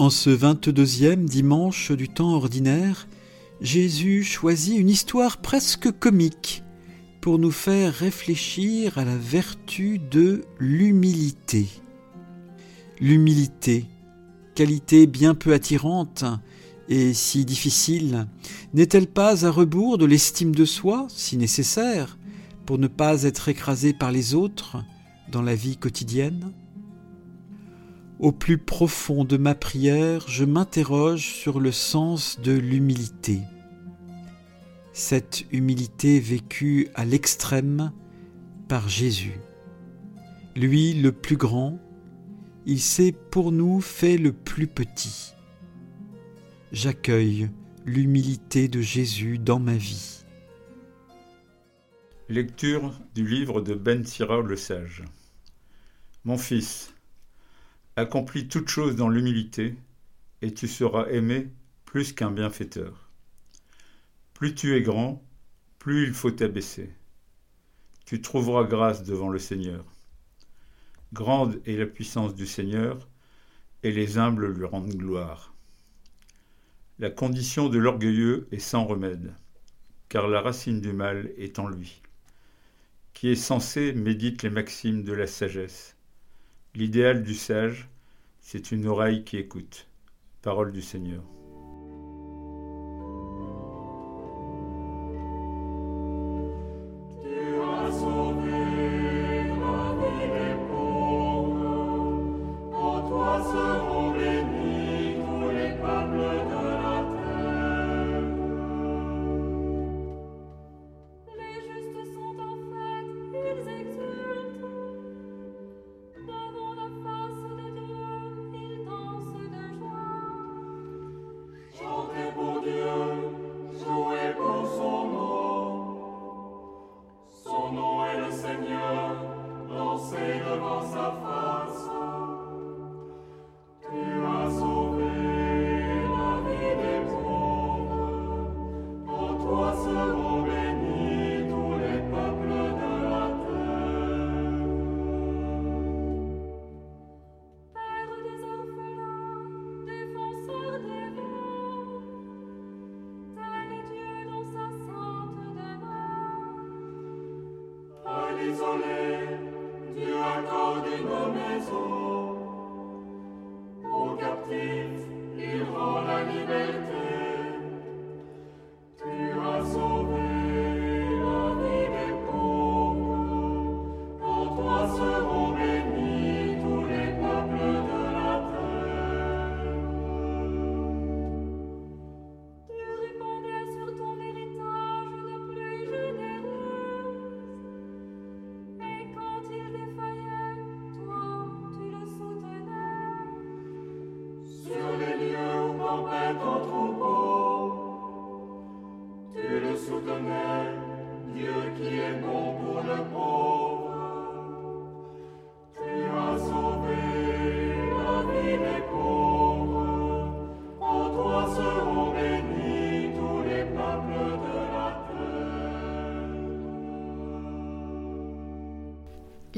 En ce 22e dimanche du temps ordinaire, Jésus choisit une histoire presque comique pour nous faire réfléchir à la vertu de l'humilité. L'humilité, qualité bien peu attirante et si difficile, n'est-elle pas à rebours de l'estime de soi, si nécessaire, pour ne pas être écrasé par les autres dans la vie quotidienne? Au plus profond de ma prière, je m'interroge sur le sens de l'humilité. Cette humilité vécue à l'extrême par Jésus. Lui le plus grand, il s'est pour nous fait le plus petit. J'accueille l'humilité de Jésus dans ma vie. Lecture du livre de Ben Sira le Sage. Mon fils, Accomplis toutes choses dans l'humilité, et tu seras aimé plus qu'un bienfaiteur. Plus tu es grand, plus il faut t'abaisser. Tu trouveras grâce devant le Seigneur. Grande est la puissance du Seigneur, et les humbles lui rendent gloire. La condition de l'orgueilleux est sans remède, car la racine du mal est en lui. Qui est censé médite les maximes de la sagesse L'idéal du sage, c'est une oreille qui écoute. Parole du Seigneur.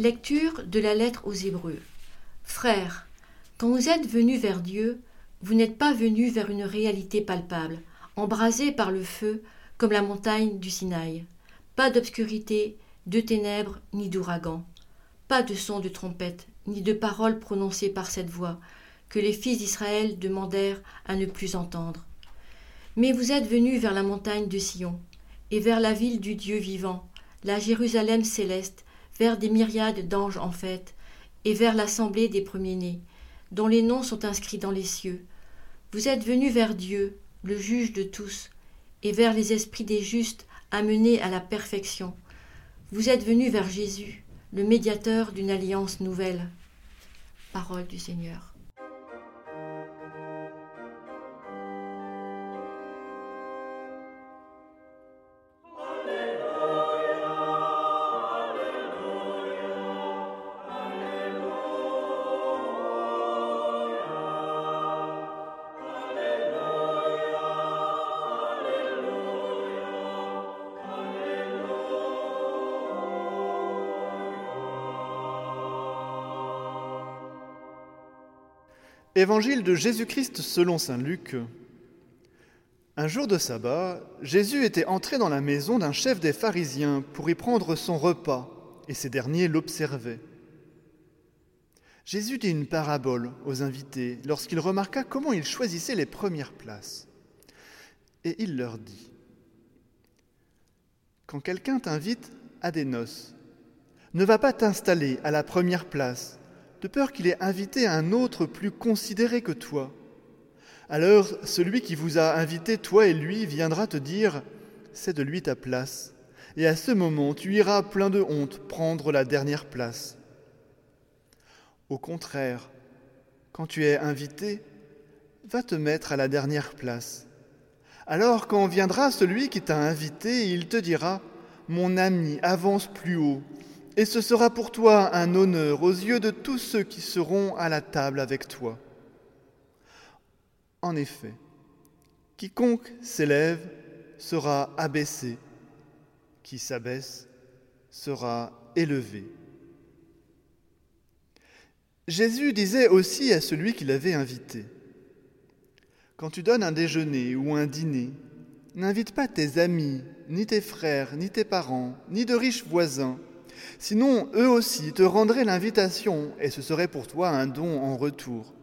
Lecture de la lettre aux Hébreux. Frères, quand vous êtes venus vers Dieu, vous n'êtes pas venus vers une réalité palpable, embrasée par le feu, comme la montagne du Sinaï. Pas d'obscurité, de ténèbres, ni d'ouragan. Pas de son de trompette, ni de paroles prononcées par cette voix, que les fils d'Israël demandèrent à ne plus entendre. Mais vous êtes venus vers la montagne de Sion, et vers la ville du Dieu vivant, la Jérusalem céleste, vers des myriades d'anges en fête, et vers l'assemblée des premiers-nés, dont les noms sont inscrits dans les cieux. Vous êtes venus vers Dieu, le juge de tous, et vers les esprits des justes amenés à la perfection. Vous êtes venus vers Jésus, le médiateur d'une alliance nouvelle. Parole du Seigneur. Évangile de Jésus-Christ selon Saint Luc. Un jour de sabbat, Jésus était entré dans la maison d'un chef des pharisiens pour y prendre son repas, et ces derniers l'observaient. Jésus dit une parabole aux invités lorsqu'il remarqua comment ils choisissaient les premières places. Et il leur dit, Quand quelqu'un t'invite à des noces, ne va pas t'installer à la première place de peur qu'il ait invité un autre plus considéré que toi. Alors celui qui vous a invité, toi et lui, viendra te dire, c'est de lui ta place. Et à ce moment, tu iras plein de honte prendre la dernière place. Au contraire, quand tu es invité, va te mettre à la dernière place. Alors quand viendra celui qui t'a invité, il te dira, Mon ami, avance plus haut, et ce sera pour toi un honneur aux yeux de tous ceux qui seront à la table avec toi. En effet, quiconque s'élève sera abaissé, qui s'abaisse sera élevé. Jésus disait aussi à celui qui l'avait invité, Quand tu donnes un déjeuner ou un dîner, n'invite pas tes amis, ni tes frères, ni tes parents, ni de riches voisins Sinon, eux aussi te rendraient l'invitation et ce serait pour toi un don en retour.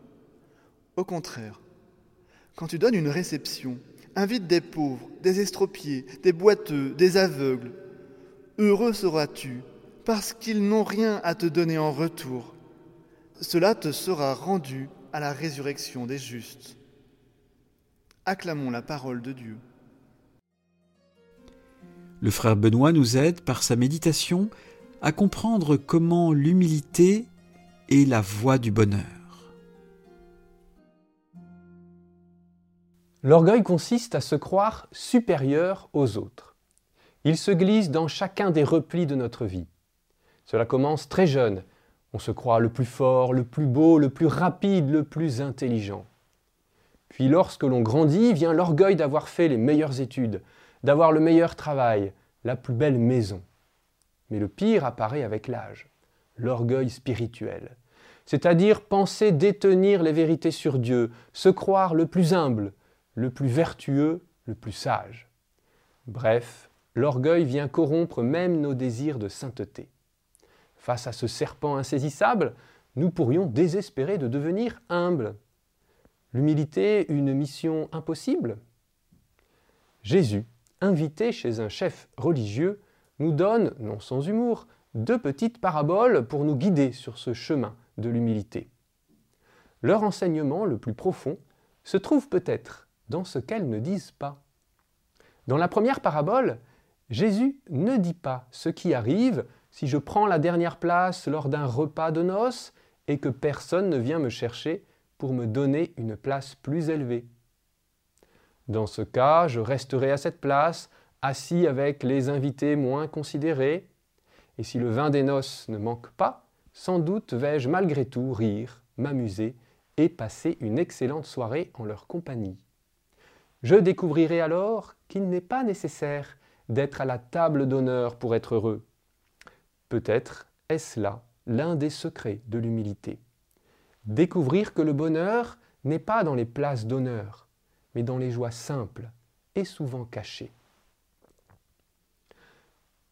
Au contraire, quand tu donnes une réception, invite des pauvres, des estropiés, des boiteux, des aveugles. Heureux seras-tu, parce qu'ils n'ont rien à te donner en retour. Cela te sera rendu à la résurrection des justes. Acclamons la parole de Dieu. Le frère Benoît nous aide par sa méditation à comprendre comment l'humilité est la voie du bonheur. L'orgueil consiste à se croire supérieur aux autres. Il se glisse dans chacun des replis de notre vie. Cela commence très jeune. On se croit le plus fort, le plus beau, le plus rapide, le plus intelligent. Puis lorsque l'on grandit, vient l'orgueil d'avoir fait les meilleures études, d'avoir le meilleur travail, la plus belle maison. Mais le pire apparaît avec l'âge, l'orgueil spirituel, c'est-à-dire penser détenir les vérités sur Dieu, se croire le plus humble, le plus vertueux, le plus sage. Bref, l'orgueil vient corrompre même nos désirs de sainteté. Face à ce serpent insaisissable, nous pourrions désespérer de devenir humbles. L'humilité, une mission impossible? Jésus, invité chez un chef religieux, nous donne, non sans humour, deux petites paraboles pour nous guider sur ce chemin de l'humilité. Leur enseignement le plus profond se trouve peut-être dans ce qu'elles ne disent pas. Dans la première parabole, Jésus ne dit pas ce qui arrive si je prends la dernière place lors d'un repas de noces et que personne ne vient me chercher pour me donner une place plus élevée. Dans ce cas, je resterai à cette place assis avec les invités moins considérés, et si le vin des noces ne manque pas, sans doute vais-je malgré tout rire, m'amuser et passer une excellente soirée en leur compagnie. Je découvrirai alors qu'il n'est pas nécessaire d'être à la table d'honneur pour être heureux. Peut-être est-ce là l'un des secrets de l'humilité. Découvrir que le bonheur n'est pas dans les places d'honneur, mais dans les joies simples et souvent cachées.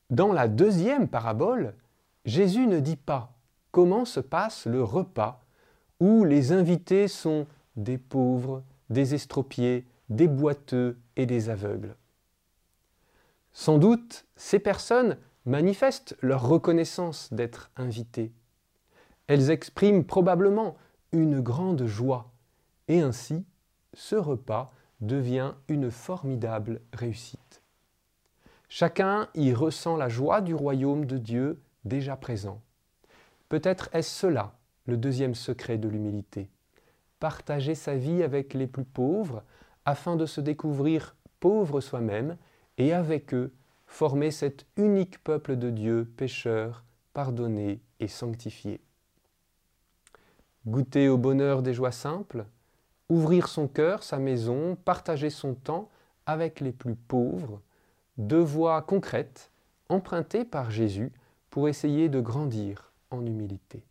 Dans la deuxième parabole, Jésus ne dit pas comment se passe le repas où les invités sont des pauvres, des estropiés, des boiteux et des aveugles. Sans doute, ces personnes manifestent leur reconnaissance d'être invitées. Elles expriment probablement une grande joie et ainsi ce repas devient une formidable réussite. Chacun y ressent la joie du royaume de Dieu déjà présent. Peut-être est-ce cela le deuxième secret de l'humilité. Partager sa vie avec les plus pauvres afin de se découvrir pauvre soi-même et avec eux former cet unique peuple de Dieu pécheur, pardonné et sanctifié. Goûter au bonheur des joies simples, ouvrir son cœur, sa maison, partager son temps avec les plus pauvres, deux voies concrètes empruntées par Jésus pour essayer de grandir en humilité.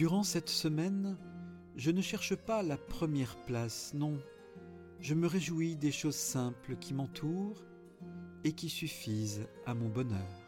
Durant cette semaine, je ne cherche pas la première place, non. Je me réjouis des choses simples qui m'entourent et qui suffisent à mon bonheur.